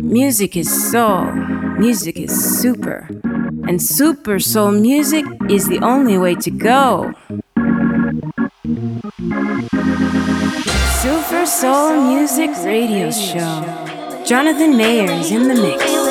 Music is soul, music is super, and super soul music is the only way to go. Super Soul Music Radio Show. Jonathan Mayer is in the mix.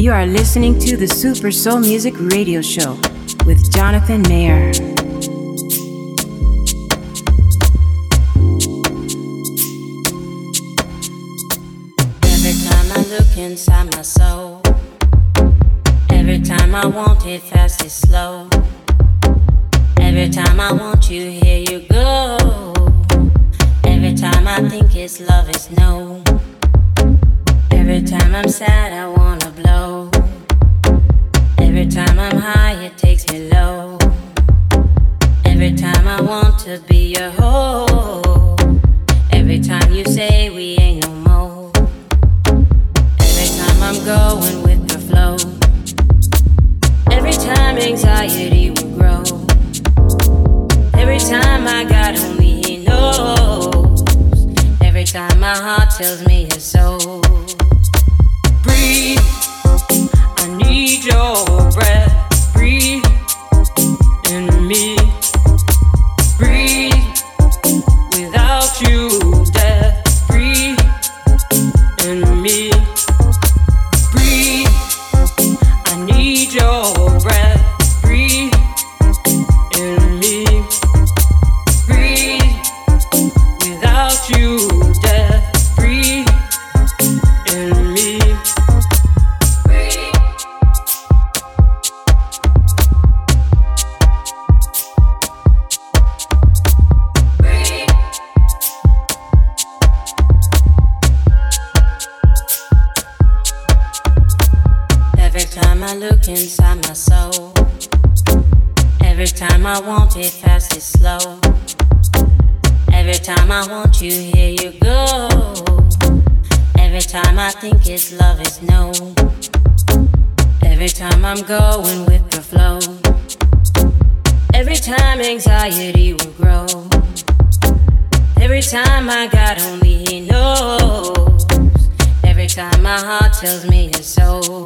You are listening to the Super Soul Music Radio Show with Jonathan Mayer. want it fast, it's slow. Every time I want you, here you go. Every time I think it's love, it's no. Every time I'm going with the flow. Every time anxiety will grow. Every time I got only he knows. Every time my heart tells me it's so.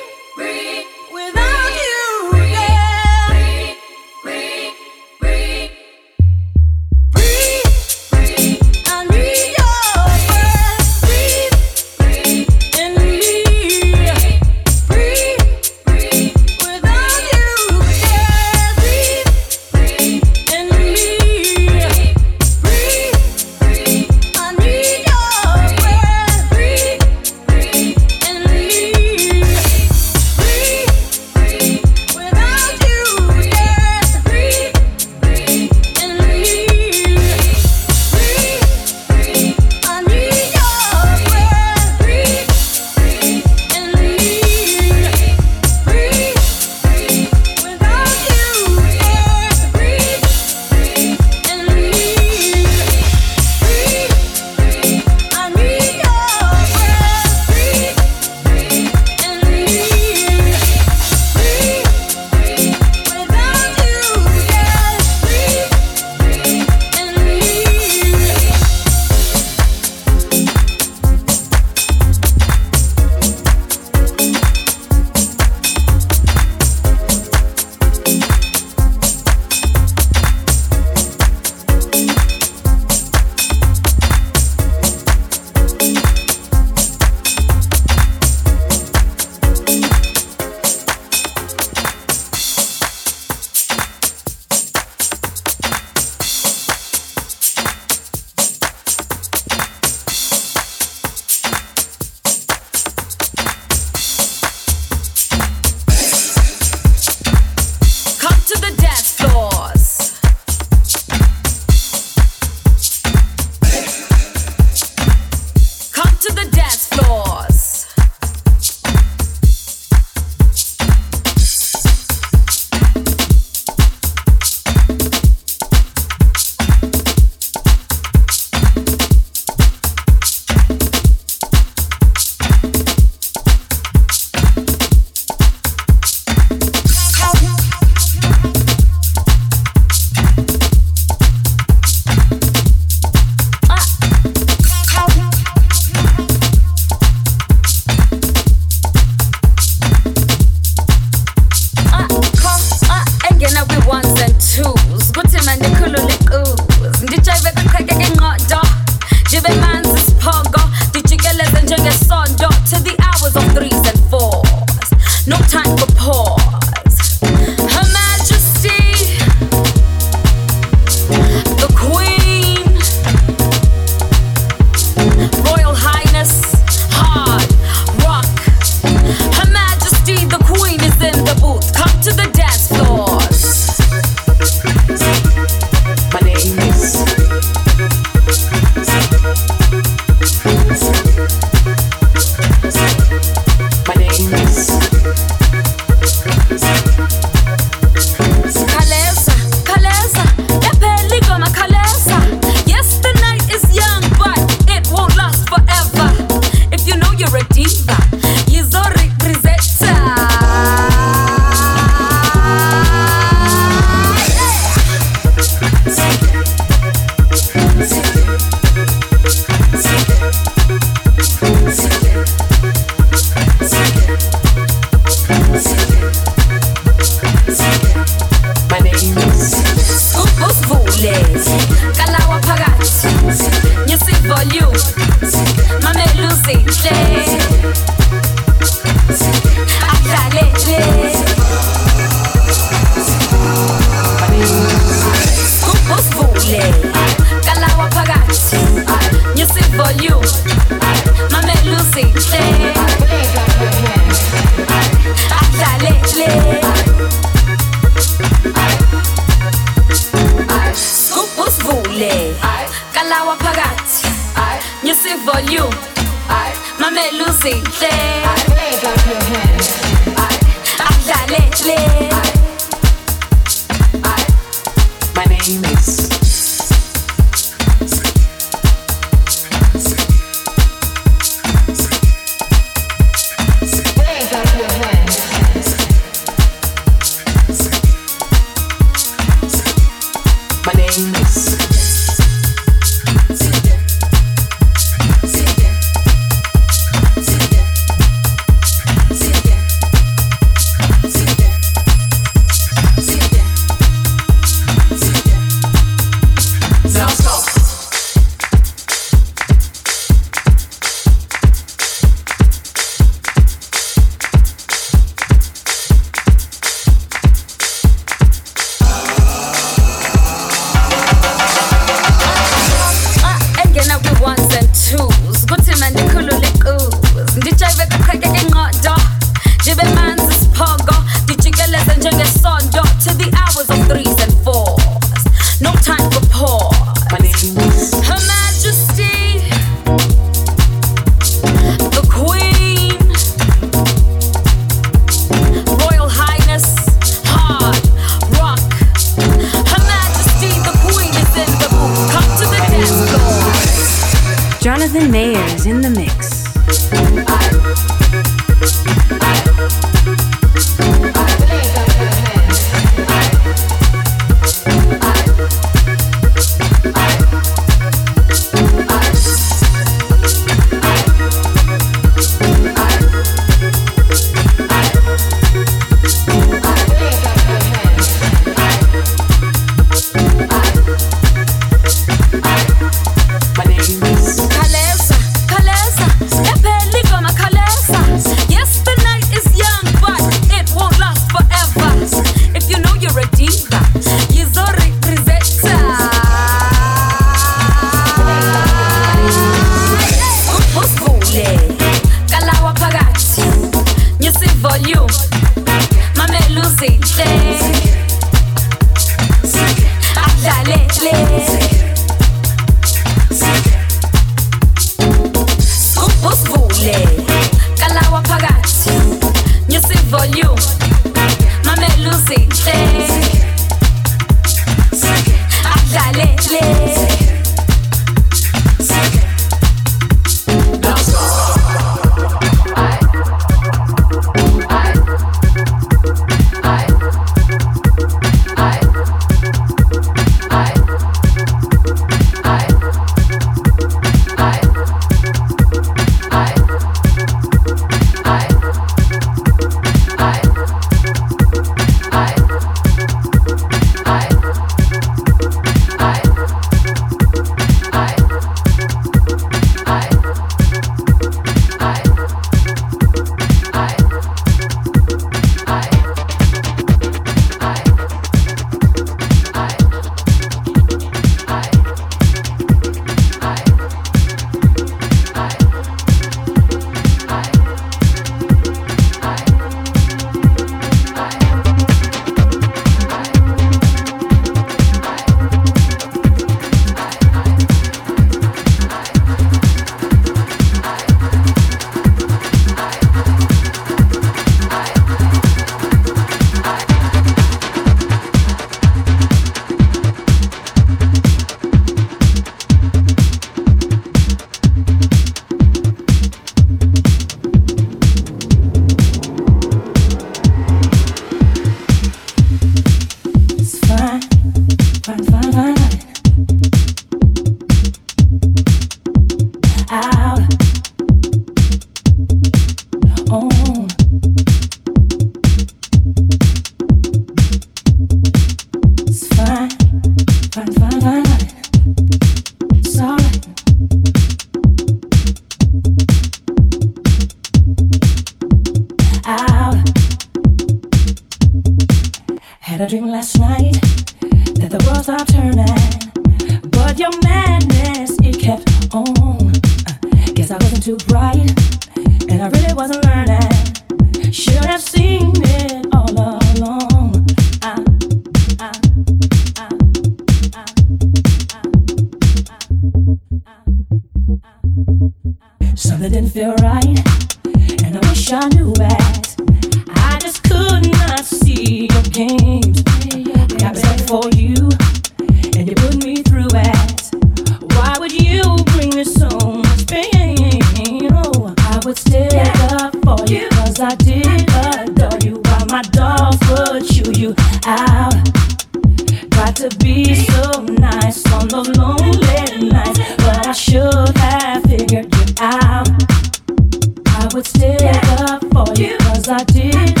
Bye.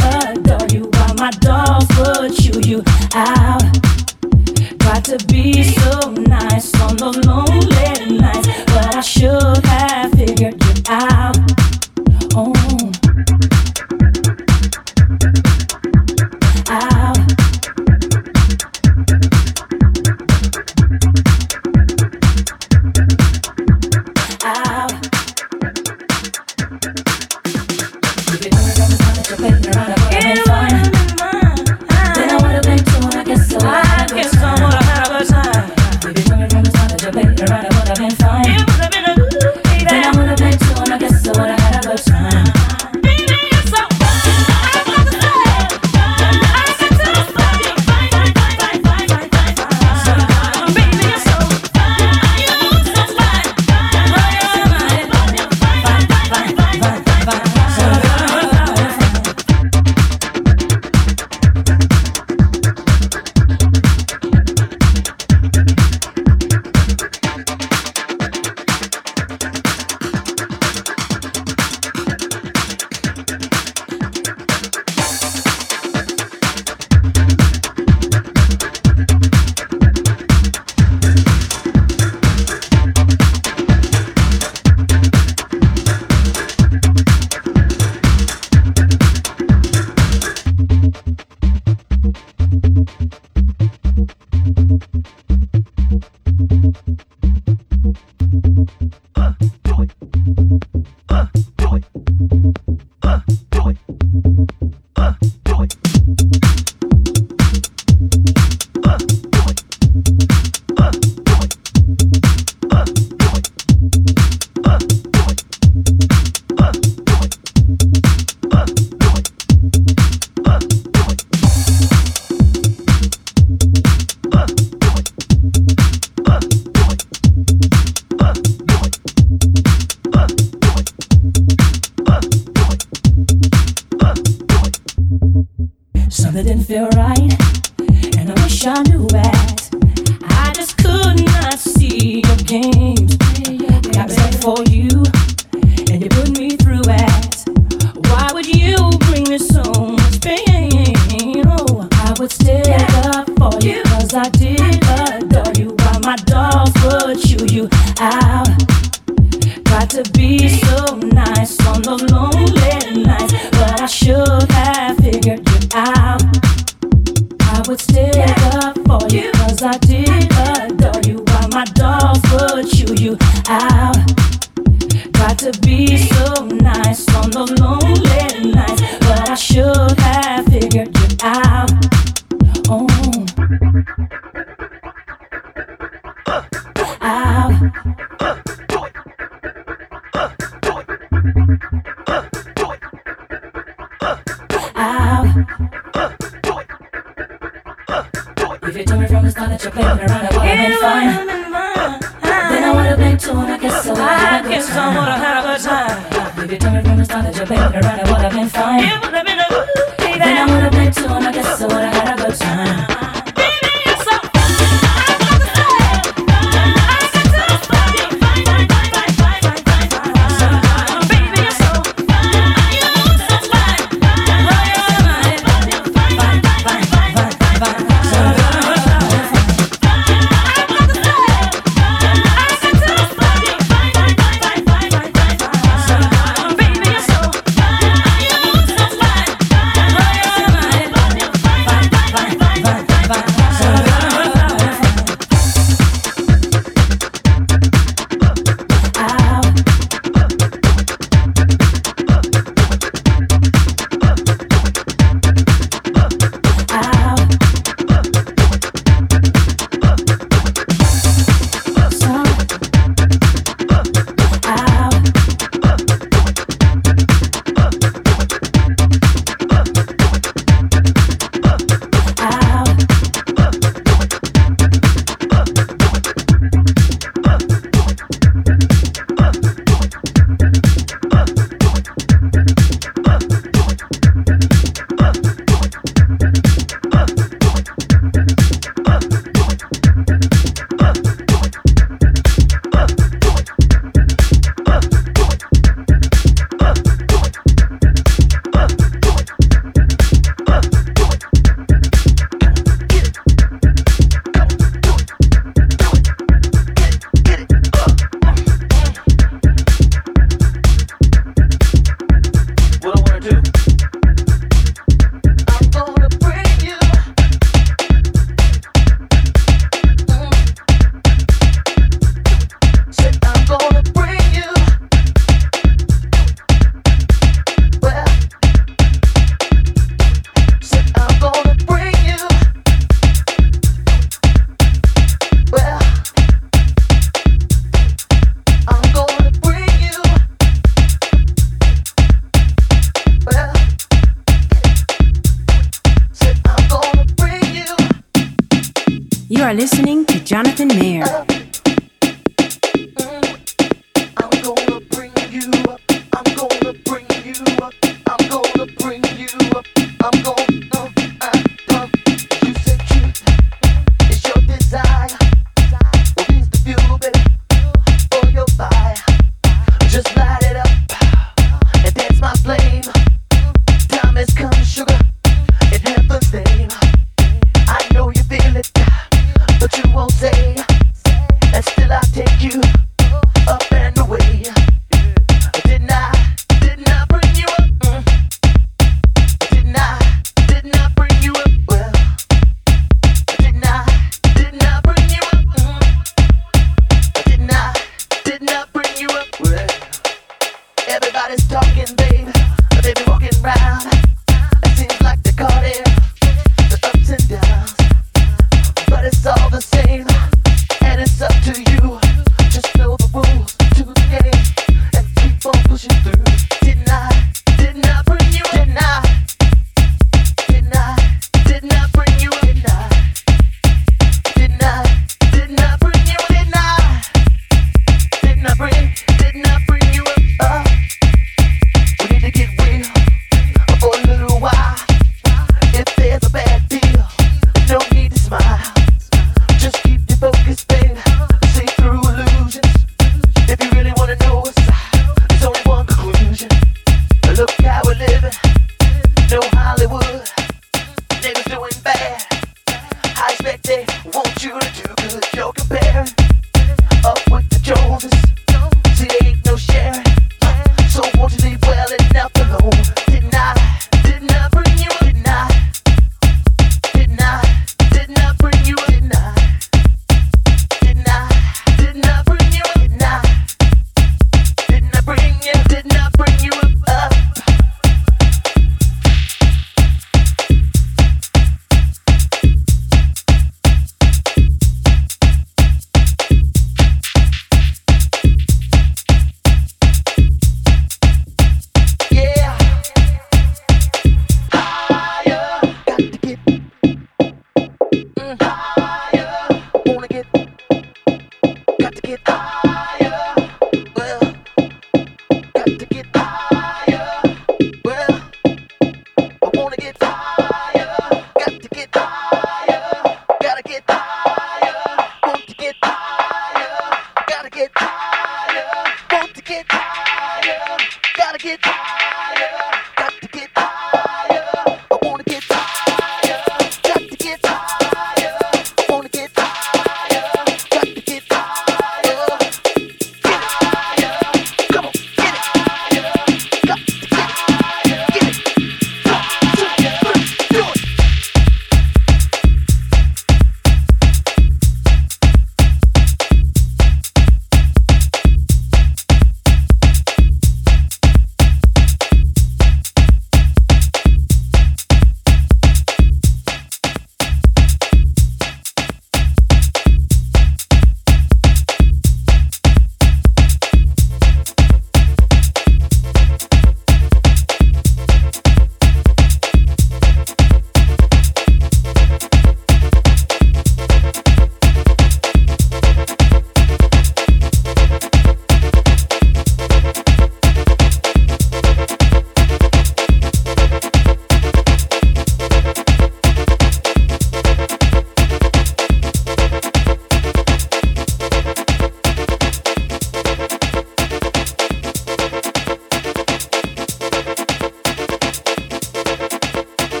To Jonathan Mayer.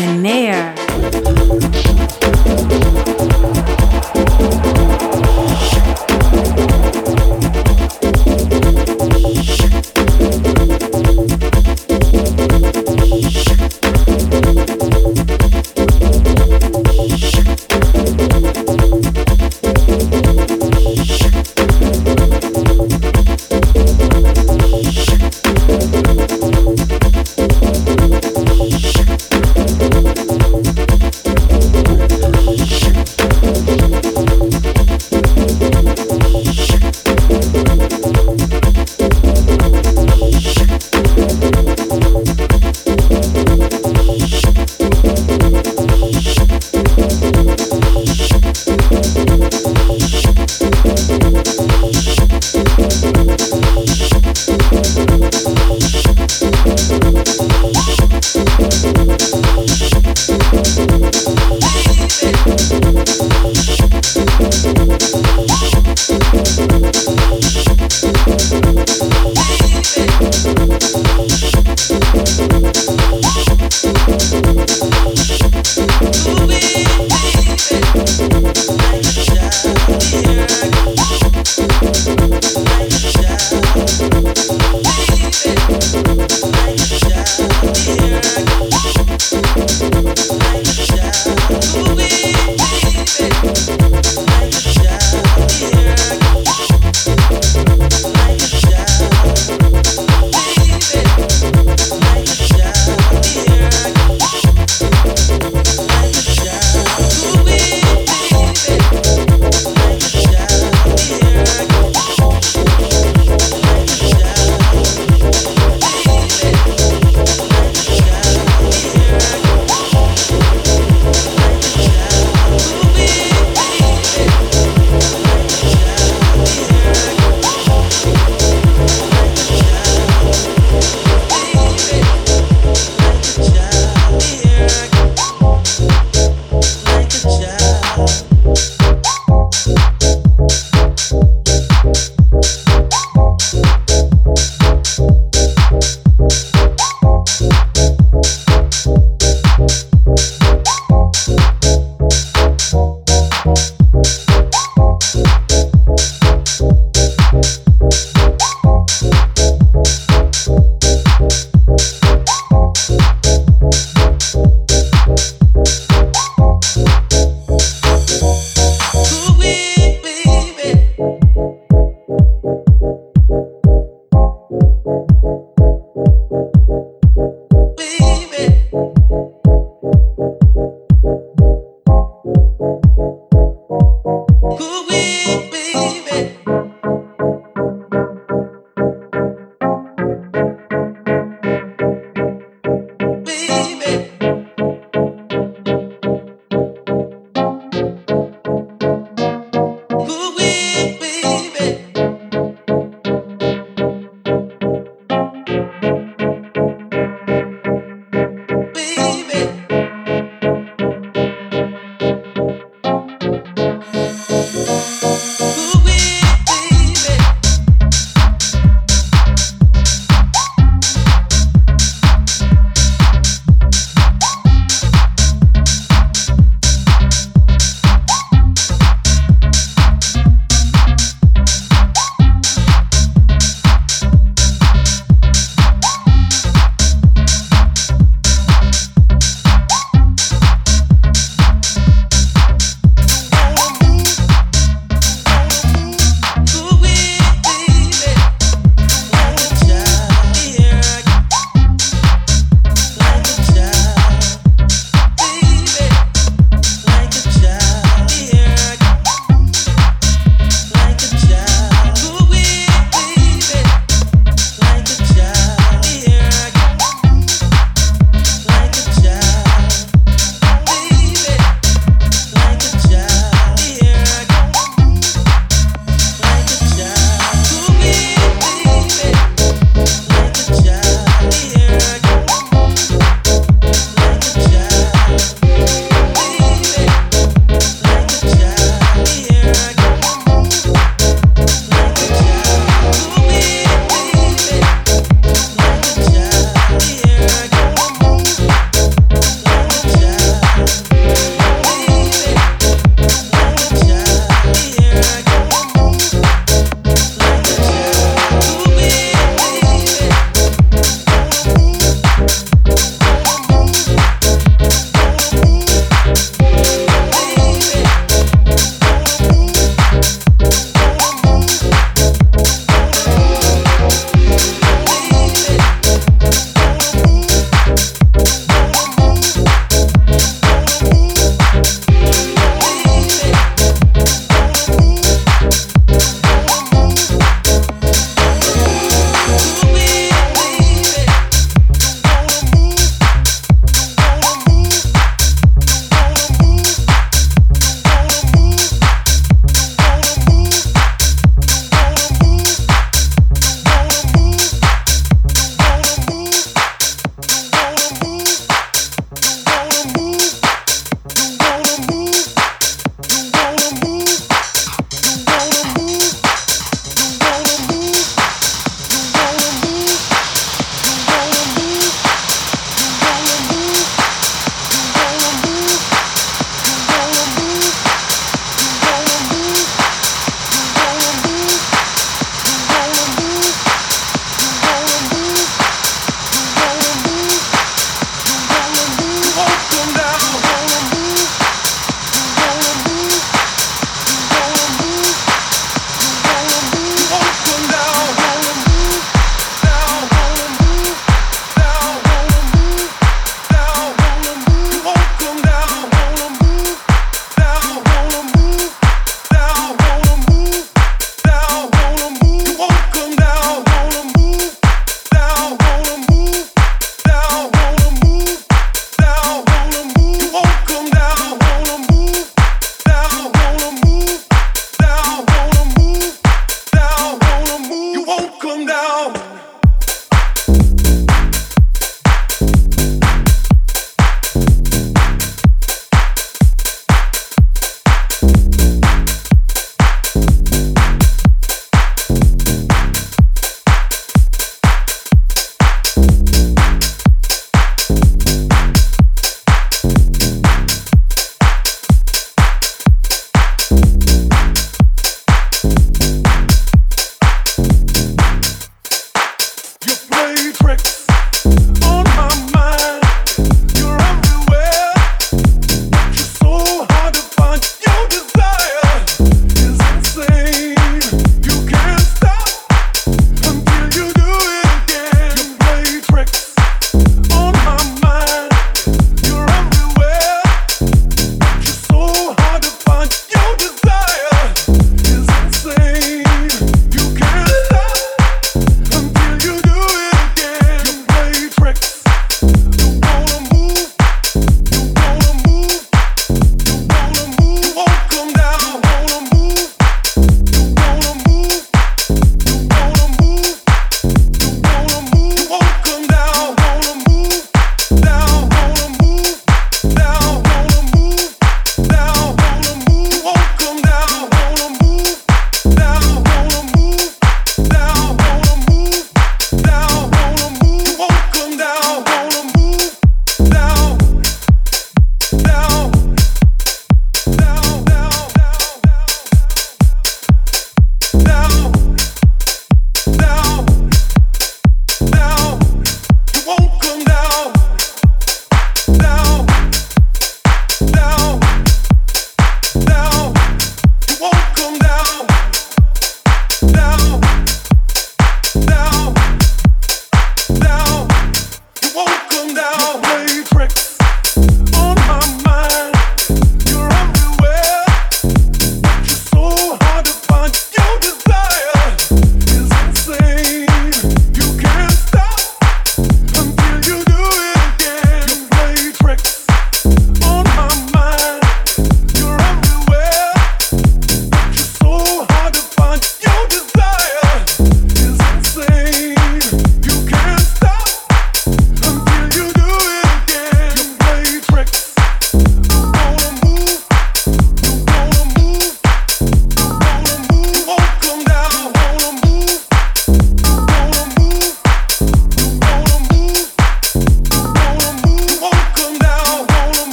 Jonathan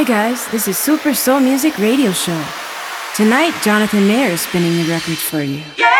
Hi guys, this is Super Soul Music Radio Show. Tonight, Jonathan Mayer is spinning the records for you. Nothing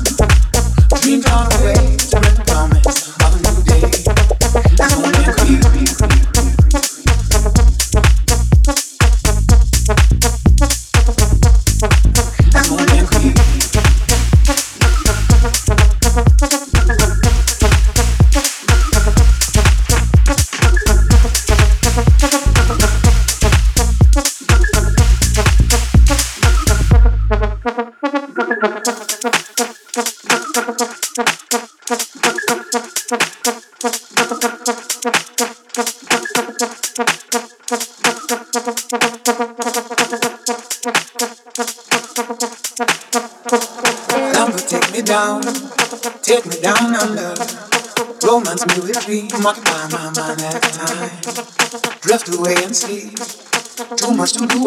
dreams are a way to recognize of a new day. That's what we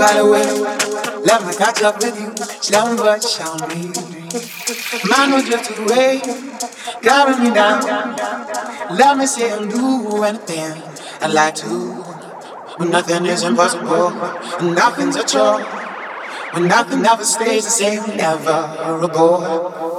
to do right away. Let me catch up with you. Slumber shall me. Mind will drift away. Carry me down. Let me say and do anything I like to. When nothing is impossible. And nothing's a chore. When nothing ever stays the same, never a goal.